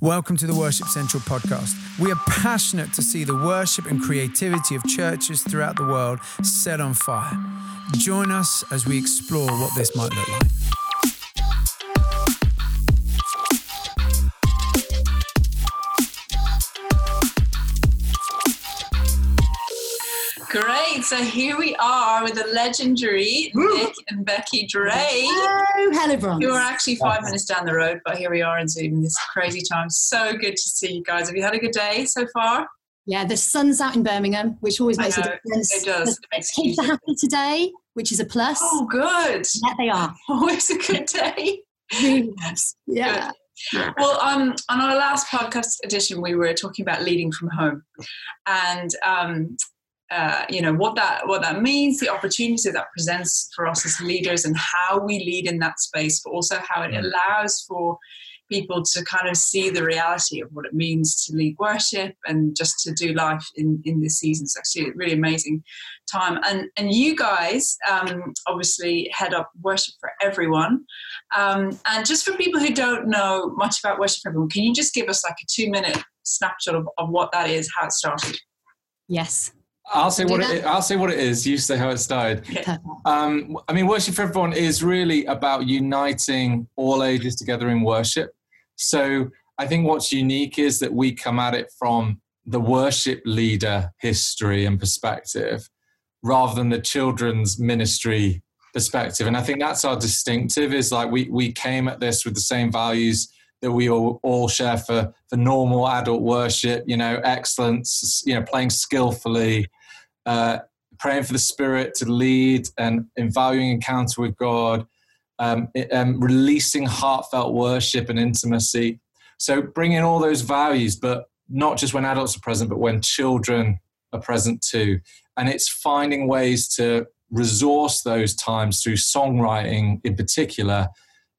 Welcome to the Worship Central podcast. We are passionate to see the worship and creativity of churches throughout the world set on fire. Join us as we explore what this might look like. So here we are with the legendary Woo. Nick and Becky Drake, Hello, hello, everyone. who are actually five minutes down the road, but here we are in Zoom in this crazy time. So good to see you guys. Have you had a good day so far? Yeah, the sun's out in Birmingham, which always I makes a difference. It does. It The makes kids a are happy today, which is a plus. Oh, good. Yeah, they are. Always a good day. Really nice. Yeah. Well, um, on our last podcast edition, we were talking about leading from home, and um, uh, you know what that what that means, the opportunity that presents for us as leaders, and how we lead in that space, but also how it allows for people to kind of see the reality of what it means to lead worship and just to do life in in this season. It's actually a really amazing time, and and you guys um, obviously head up worship for everyone. Um, and just for people who don't know much about Worship for Everyone, can you just give us like a two minute snapshot of, of what that is, how it started? Yes. I'll say what that. it, I'll say what it is. You say how it started. Um, I mean, worship for everyone is really about uniting all ages together in worship. So I think what's unique is that we come at it from the worship leader history and perspective, rather than the children's ministry perspective. And I think that's our distinctive. Is like we we came at this with the same values that we all, all share for for normal adult worship. You know, excellence. You know, playing skillfully. Uh, praying for the Spirit to lead and in valuing encounter with God, um, it- um, releasing heartfelt worship and intimacy. So bringing all those values, but not just when adults are present, but when children are present too. And it's finding ways to resource those times through songwriting in particular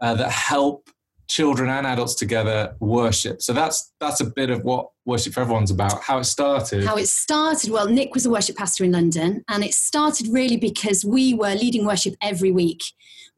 uh, that help children and adults together worship. So that's that's a bit of what worship for everyone's about. How it started. How it started, well, Nick was a worship pastor in London, and it started really because we were leading worship every week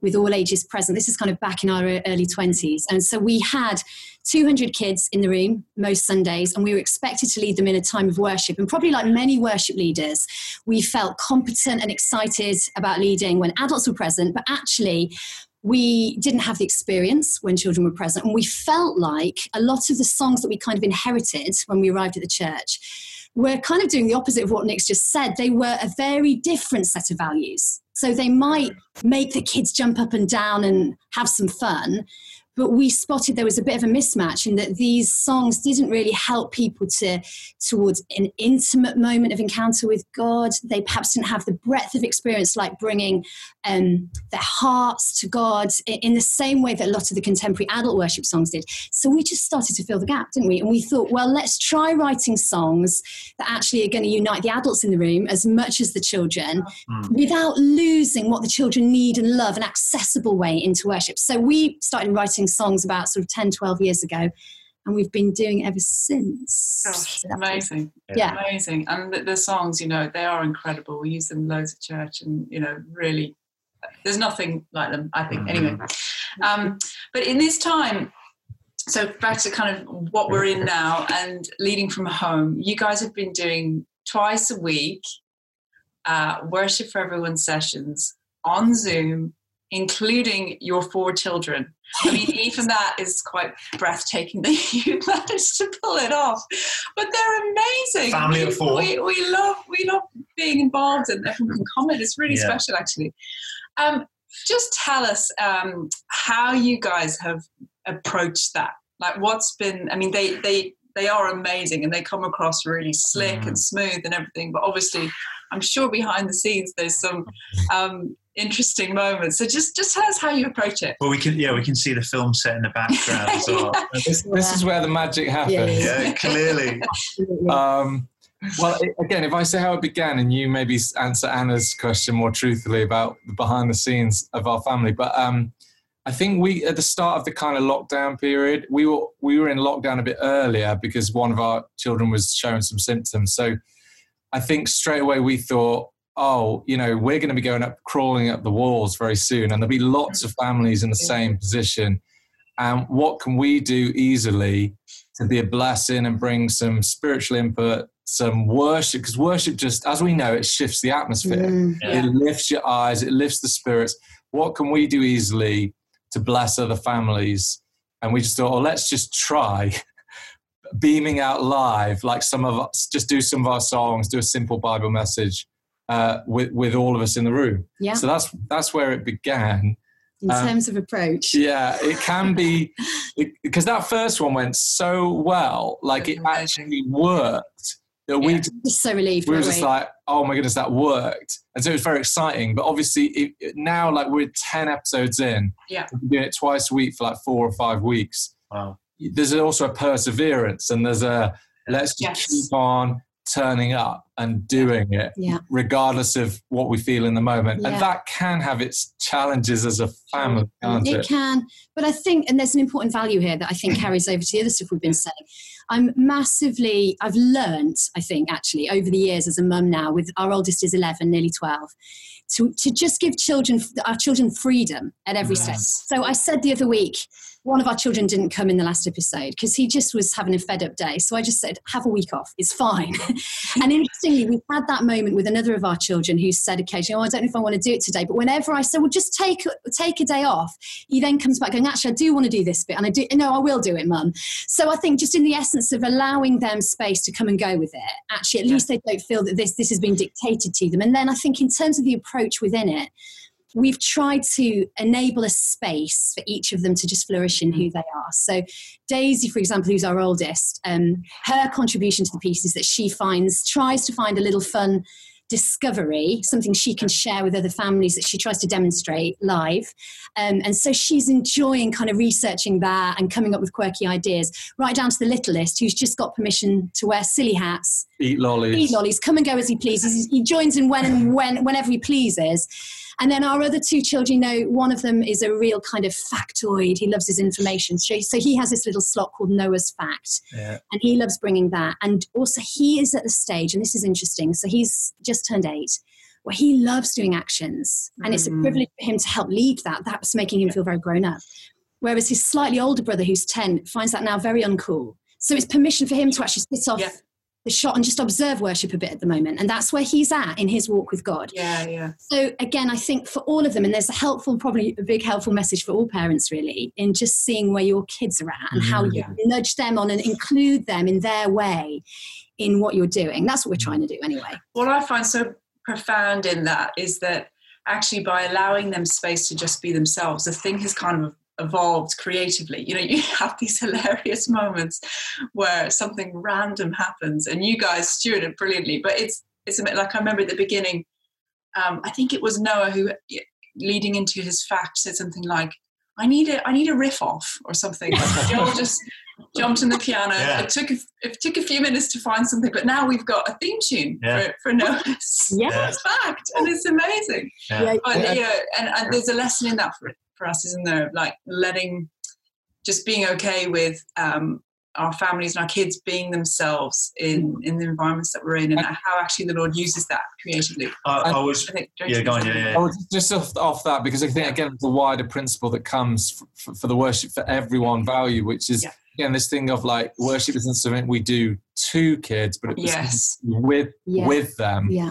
with all ages present. This is kind of back in our early 20s. And so we had 200 kids in the room most Sundays, and we were expected to lead them in a time of worship. And probably like many worship leaders, we felt competent and excited about leading when adults were present, but actually, we didn't have the experience when children were present, and we felt like a lot of the songs that we kind of inherited when we arrived at the church were kind of doing the opposite of what Nick's just said. They were a very different set of values. So they might make the kids jump up and down and have some fun, but we spotted there was a bit of a mismatch in that these songs didn't really help people to towards an intimate moment of encounter with God. They perhaps didn't have the breadth of experience like bringing um, their hearts to God in the same way that a lot of the contemporary adult worship songs did. So we just started to fill the gap, didn't we? And we thought, well, let's try writing songs that actually are going to unite the adults in the room as much as the children without losing what the children need and love, an accessible way into worship. So we started writing songs about sort of 10, 12 years ago. And we've been doing it ever since. Gosh, So that's- amazing. Yeah. Amazing. And the, the songs, you know, they are incredible. We use them loads at church and, you know, really, there's nothing like them, I think, anyway. Um, but in this time, so back to kind of what we're in now and leading from home, you guys have been doing twice a week uh, worship for everyone sessions on Zoom, including your four children. I mean, even that is quite breathtaking that you managed to pull it off. But they're amazing. Family of four. We, we love we love being involved and everyone can comment. It's really Yeah. special, actually. Um, just tell us um, how you guys have approached that. Like, what's been? I mean, they they they are amazing and they come across really slick Mm. and smooth and everything. But obviously, I'm sure behind the scenes there's some um, interesting moments. So just just tell us how you approach it. Well, we can yeah we can see the film set in the background as well. this, this is where the magic happens. Yeah. yeah, clearly. Um, well, i again, if I say how it began, and you maybe answer Anna's question more truthfully about the behind the scenes of our family, but um, I think we at the start of the kind of lockdown period, we were we were in lockdown a bit earlier because one of our children was showing some symptoms. So I think straight away we thought, oh, you know, we're going to be going up, crawling up the walls very soon, and there'll be lots of families in the same position. and what can we do easily to be a blessing and bring some spiritual input, some worship? Because worship just, as we know, it shifts the atmosphere. Mm. Yeah. It lifts your eyes, it lifts the spirits. What can we do easily to bless other families? And we just thought, oh, let's just try beaming out live, like some of us, just do some of our songs, do a simple Bible message uh, with with all of us in the room. Yeah. So that's that's where it began. In Um, terms of approach. Yeah, it can be because that first one went so well, like it actually worked. That we Yeah. just Just so relieved. we were weren't just like, oh my goodness, that worked. And so it was very exciting. But obviously, it, it- now, like, we're 10 episodes in. Yeah. We've been doing it twice a week for like four or five weeks. Wow. There's also a perseverance and there's a let's just Yes. keep on turning up and doing it, Yeah. regardless of what we feel in the moment. Yeah. And that can have its challenges as a family, can't it it? can, but I think, and there's an important value here that I think carries over to the other stuff we've been saying. I'm massively, I've learned, I think, actually, over the years as a mum now, with our oldest is 11, nearly 12, to, to just give children, our children freedom at every Yes. stage. So I said the other week, one of our children didn't come in the last episode because he just was having a fed up day. So I just said, have a week off. It's fine. and interestingly, we had that moment with another of our children who said occasionally, oh, I don't know if I want to do it today. But whenever I said, well, just take, take a day off, he then comes back going, actually, I do want to do this bit. And I do, no, I will do it, mum. So I think just in the essence of allowing them space to come and go with it, actually, at Yeah. least they don't feel that this, this has been dictated to them. And then I think in terms of the approach within it, we've tried to enable a space for each of them to just flourish in who they are. So, Daisy, for example, who's our oldest, um, her contribution to the piece is that she finds, tries to find a little fun discovery, something she can share with other families that she tries to demonstrate live. Um, and so she's enjoying kind of researching that and coming up with quirky ideas, right down to the littlest, who's just got permission to wear silly hats Eat lollies. eat lollies, come and go as he pleases. He joins in when and when, whenever he pleases. And then our other two children, you know, one of them is a real kind of factoid. He loves his information. So, so he has this little slot called Noah's Fact. Yeah. And he loves bringing that. And also, he is at the stage, and this is interesting. So he's just turned eight, where he loves doing actions. And it's a Mm. privilege for him to help lead that. That's making him feel very grown up. Whereas his slightly older brother, who's 10, finds that now very uncool. So it's permission for him to actually sit off Yeah. The shot and just observe worship a bit at the moment. And that's where he's at in his walk with God. Yeah, yeah. So again, I think for all of them, and there's a helpful, probably a big helpful message for all parents really, in just seeing where your kids are at and how mm-hmm. you Yeah. nudge them on and include them in their way in what you're doing. That's what we're trying to do anyway. What I find so profound in that is that actually by allowing them space to just be themselves, the thing has kind of evolved creatively. You know, you have these hilarious moments where something random happens, and you guys steward it brilliantly. But it's it's a bit like I remember at the beginning. Um, I think it was Noah who, leading into his fact, said something like, "I need a I need a riff off" or something. Joel just jumped on the piano. Yeah. It took a, it took a few minutes to find something, but now we've got a theme tune Yeah. for, for Noah's Yeah. fact, and it's amazing. Yeah. But, Yeah. you and, and there's a lesson in that for, for us, isn't there? Like letting, just being okay with um, our families and our kids being themselves in in the environments that we're in, and how actually the Lord uses that creatively. I, I was I think. Yeah, go on, yeah, yeah. Oh, just off, off that, because I think again the wider principle that comes f- for the worship for everyone value, which is Yeah. Again this thing of like worship isn't something we do to kids, but it's Yes. with Yeah. with them. Yeah.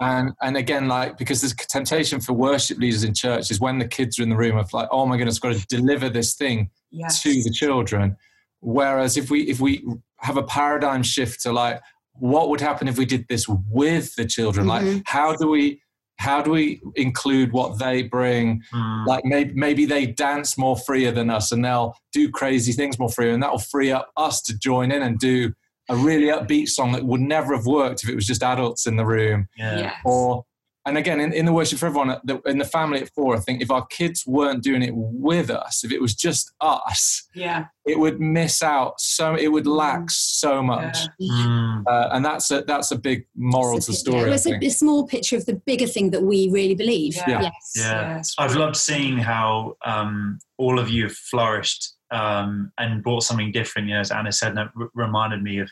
And and again, like because there's temptation for worship leaders in church is when the kids are in the room of like, oh my goodness, got to deliver this thing Yes. to the children. Whereas if we if we have a paradigm shift to like, what would happen if we did this with the children? Like, Mhm. how do we how do we include what they bring? Mm, Like maybe maybe they dance more freer than us, and they'll do crazy things more freer, and that will free up us to join in and do a really upbeat song that would never have worked if it was just adults in the room yeah. Yes. or and again in, in the worship for everyone the- in the family at four i think if our kids weren't doing it with us if it was just us yeah. it would miss out so it would lack so much Yeah. Mm, uh, and that's a that's a big moral to the It's a- story Well, I it's a, a small picture of the bigger thing that we really believe. Yeah. Yes. Yeah. Yes. I've loved seeing how um, all of you have flourished um, and brought something different. You know, as Anna said, and it r- reminded me of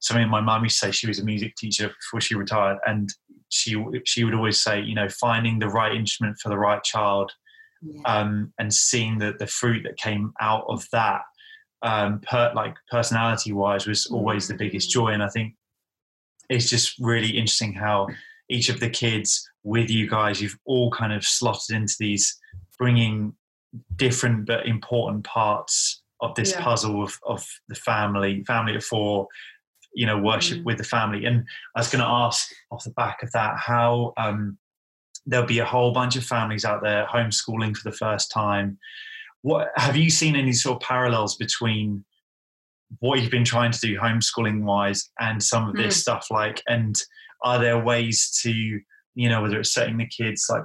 something my mum used to say. She was a music teacher before she retired, and she she would always say, you know, finding the right instrument for the right child yeah. um, and seeing the the fruit that came out of that, um, per, like personality wise, was always the biggest Mm. joy. And I think it's just really interesting how each of the kids with you guys, you've all kind of slotted into these, bringing different but important parts of this Yeah. puzzle of, of the family, family of four, you know, worship Mm. with the family. And I was going to ask off the back of that how um, there'll be a whole bunch of families out there homeschooling for the first time. What have you seen any sort of parallels between what you've been trying to do homeschooling wise and some of this Mm. stuff like and are there ways to you know whether it's setting the kids like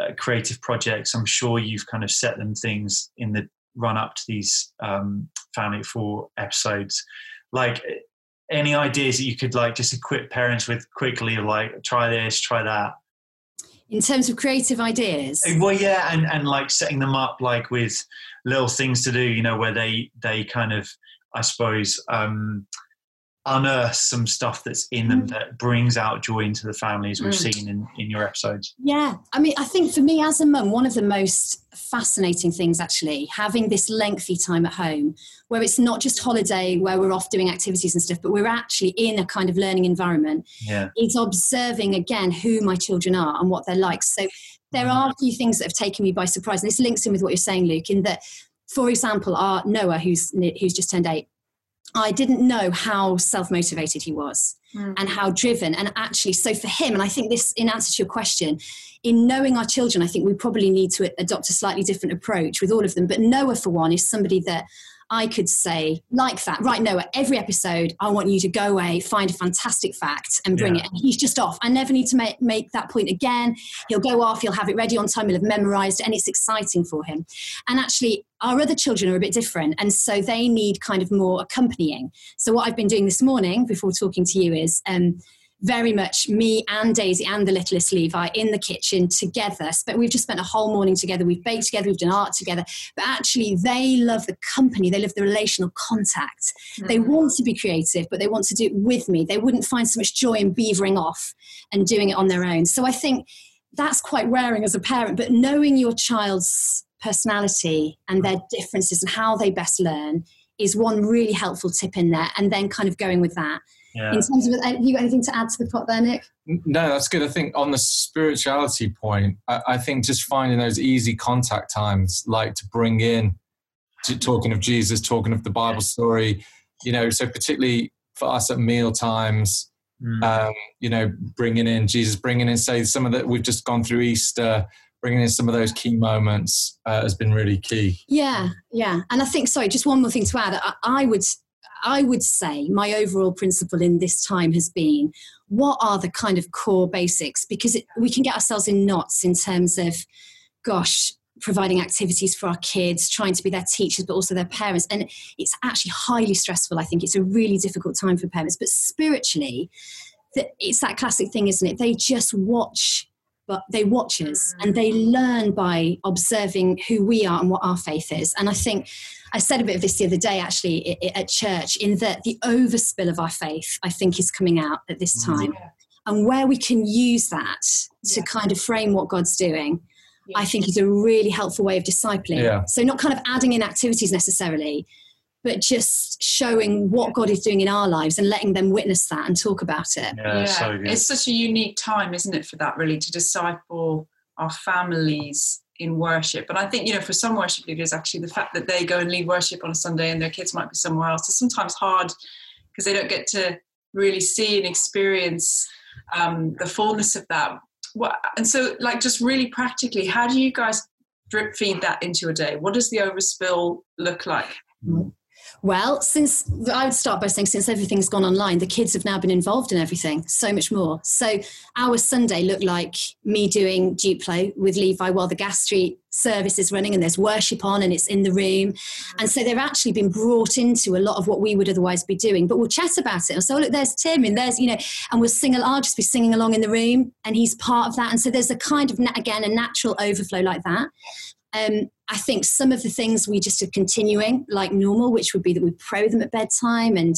uh, creative projects i'm sure you've kind of set them things in the run up to these um, family four episodes like any ideas that you could like just equip parents with quickly like try this try that? In terms of creative ideas, well yeah and and like setting them up like with little things to do you know where they they kind of i suppose um unearth some stuff that's in them Mm. that brings out joy into the families we've Mm. seen in in your episodes Yeah, I mean, I think for me as a mum, one of the most fascinating things actually, having this lengthy time at home where it's not just holiday where we're off doing activities and stuff, but we're actually in a kind of learning environment, yeah is observing again who my children are and what they're like. So there are a few things that have taken me by surprise. And this links in with what you're saying, Luke, in that, for example, our Noah, who's, who's just turned eight, I didn't know how self motivated he was Mm. and how driven. And actually, so for him, and I think this, in answer to your question, in knowing our children, I think we probably need to adopt a slightly different approach with all of them. But Noah, for one, is somebody that I could say, like that, right, Noah, every episode, I want you to go away, find a fantastic fact, and bring Yeah. it. And he's just off. I never need to make, make that point again. He'll go off, he'll have it ready on time, he'll have memorized, and it's exciting for him. And actually, our other children are a bit different. And so they need kind of more accompanying. So, what I've been doing this morning before talking to you is um, very much me and Daisy and the littlest Levi in the kitchen together. But we've just spent a whole morning together. We've baked together, we've done art together. But actually, they love the company, they love the relational contact. They Mm. want to be creative, but they want to do it with me. They wouldn't find so much joy in beavering off and doing it on their own. So, I think that's quite wearing as a parent. But knowing your child's personality and their differences and how they best learn is one really helpful tip in there. And then kind of going with that. Yeah In terms of, have you got anything to add to the pot there, Nick? No, that's good. I think on the spirituality point, I, I think just finding those easy contact times, like to bring in, to, talking of Jesus, talking of the Bible story, you know, so particularly for us at meal times, Mm. um, you know, bringing in Jesus, bringing in, say, some of that we've just gone through Easter, bringing in some of those key moments uh, has been really key. Yeah, yeah. And I think, sorry, just one more thing to add. I, I would, I would say my overall principle in this time has been what are the kind of core basics because it, we can get ourselves in knots in terms of, gosh, providing activities for our kids, trying to be their teachers, but also their parents. And it's actually highly stressful. I think it's a really difficult time for parents. But spiritually, it's that classic thing, isn't it? They just watch, but they watch us mm. and they learn by observing who we are and what our faith is. And I think I said a bit of this the other day, actually, i- i- at church, in that the overspill of our faith, I think, is coming out at this mm. time. Yeah. And where we can use that to Yeah. kind of frame what God's doing, Yeah. I think is a really helpful way of discipling. Yeah. So not kind of adding in activities necessarily, but just showing what God is doing in our lives and letting them witness that and talk about it. yeah, so good it's such a unique time, isn't it, for that really to disciple our families in worship. And I think, you know, for some worship leaders, actually, the fact that they go and lead worship on a Sunday and their kids might be somewhere else is sometimes hard because they don't get to really see and experience um, the fullness of that. What, and so, like, just really practically, how do you guys drip feed that into a day? What does the overspill look like? Well, since I would start by saying, since everything's gone online, the kids have now been involved in everything so much more. So our Sunday looked like me doing Duplo with Levi while the Gas Street service is running and there's worship on and it's in the room. And so they've actually been brought into a lot of what we would otherwise be doing. But we'll chat about it. And so look, there's Tim and there's, you know, and we'll sing, I'll just be singing along in the room and he's part of that. And so there's a kind of, again, a natural overflow like that. Um, I think some of the things we just are continuing like normal, which would be that we pray them at bedtime, and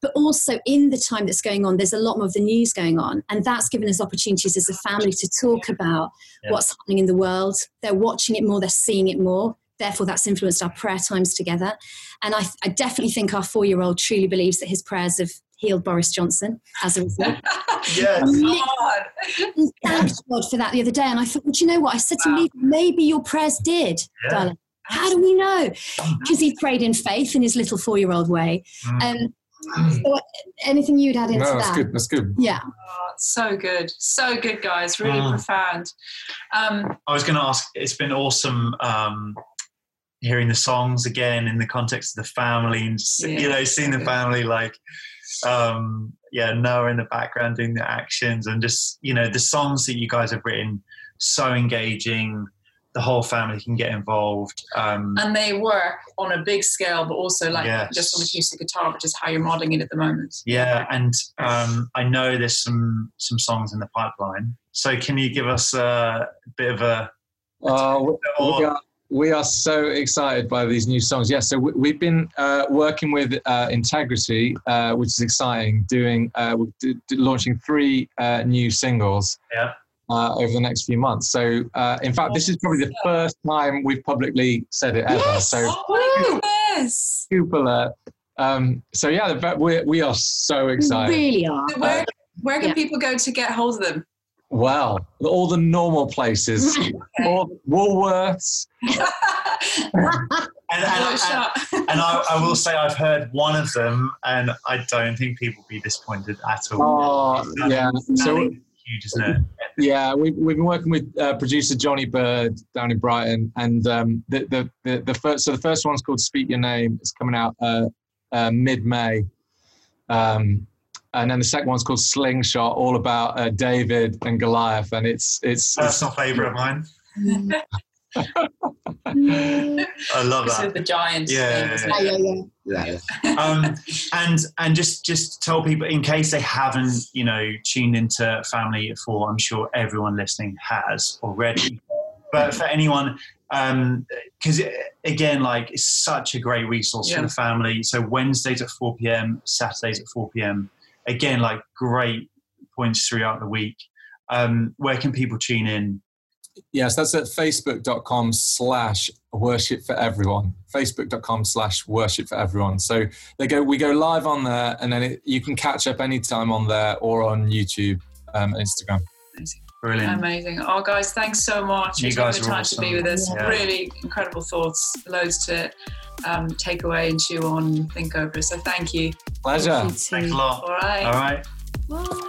but also in the time that's going on, there's a lot more of the news going on, and that's given us opportunities as a family to talk about Yeah. what's happening in the world. They're watching it more, they're seeing it more. Therefore, that's influenced our prayer times together. And I, I definitely think our four-year-old truly believes that his prayers have healed Boris Johnson as a result. Yes. God. and thanked God for that the other day. And I thought, well, do you know what? I said to Wow. Lee, maybe your prayers did, Yeah. darling. How do we know? Because he prayed in faith in his little four year old way. Mm. Um, so anything you'd add into No, that's that? good. That's good. Yeah. Oh, so good. So good, guys. Really Mm. profound. Um, I was going to ask. It's been awesome um, hearing the songs again in the context of the family, and Yeah. you know, seeing the family like, um, yeah, Noah in the background doing the actions, and just you know, the songs that you guys have written, so engaging. The whole family can get involved. Um, and they work on a big scale, but also like Yes. just on acoustic guitar, which is how you're modeling it at the moment. yeah, and um, I know there's some some songs in the pipeline. So can you give us a bit of a Uh, we, or- are, we are so excited by these new songs. Yeah, so we, we've been uh, working with uh, Integrity, uh, which is exciting, doing uh, d- d- launching three uh, new singles Yeah. uh, over the next few months. So, uh, in fact, this is probably the first time we've publicly said it ever. Yes! So, Oh my goodness. scoop alert. Um, so yeah, we we are so We excited. really are. Where, where can Yeah. people go to get hold of them? Well, all the normal places, all Woolworths. and, and, Blow and, and I, I will say I've heard one of them, and I don't think people will be disappointed at all. Oh, yeah. So huge, isn't it? Yeah, we've, we've been working with uh, producer Johnny Bird down in Brighton, and um, the, the the the first so the first one's called "Speak Your Name." It's coming out uh, uh, mid May, um, and then the second one's called "Slingshot," all about uh, David and Goliath, and it's it's, it's Personal favourite of mine. Mm. I love This is that. the giant. Yeah, thing, isn't yeah, yeah, yeah. Um, and and just just tell people in case they haven't, you know, tuned into Family at Four. I'm sure everyone listening has already. But for anyone, because again, like it's such a great resource Yeah. for the family. So Wednesdays at 4 p.m., Saturdays at 4 p.m. Again, like great points throughout the week. Um, where can people tune in? yes, that's at facebook.com slash worship for everyone. Facebook.com slash worship for everyone. So they go, we go live on there, and then it, you can catch up anytime on there or on YouTube, um, Instagram. Brilliant. Amazing. Oh, guys, thanks so much You for guys taking the are time to be awesome. with us. Yeah. Really incredible thoughts, loads to um, take away and chew on, think over. So thank you. Pleasure. Thank you. Thanks a lot. All right. All right.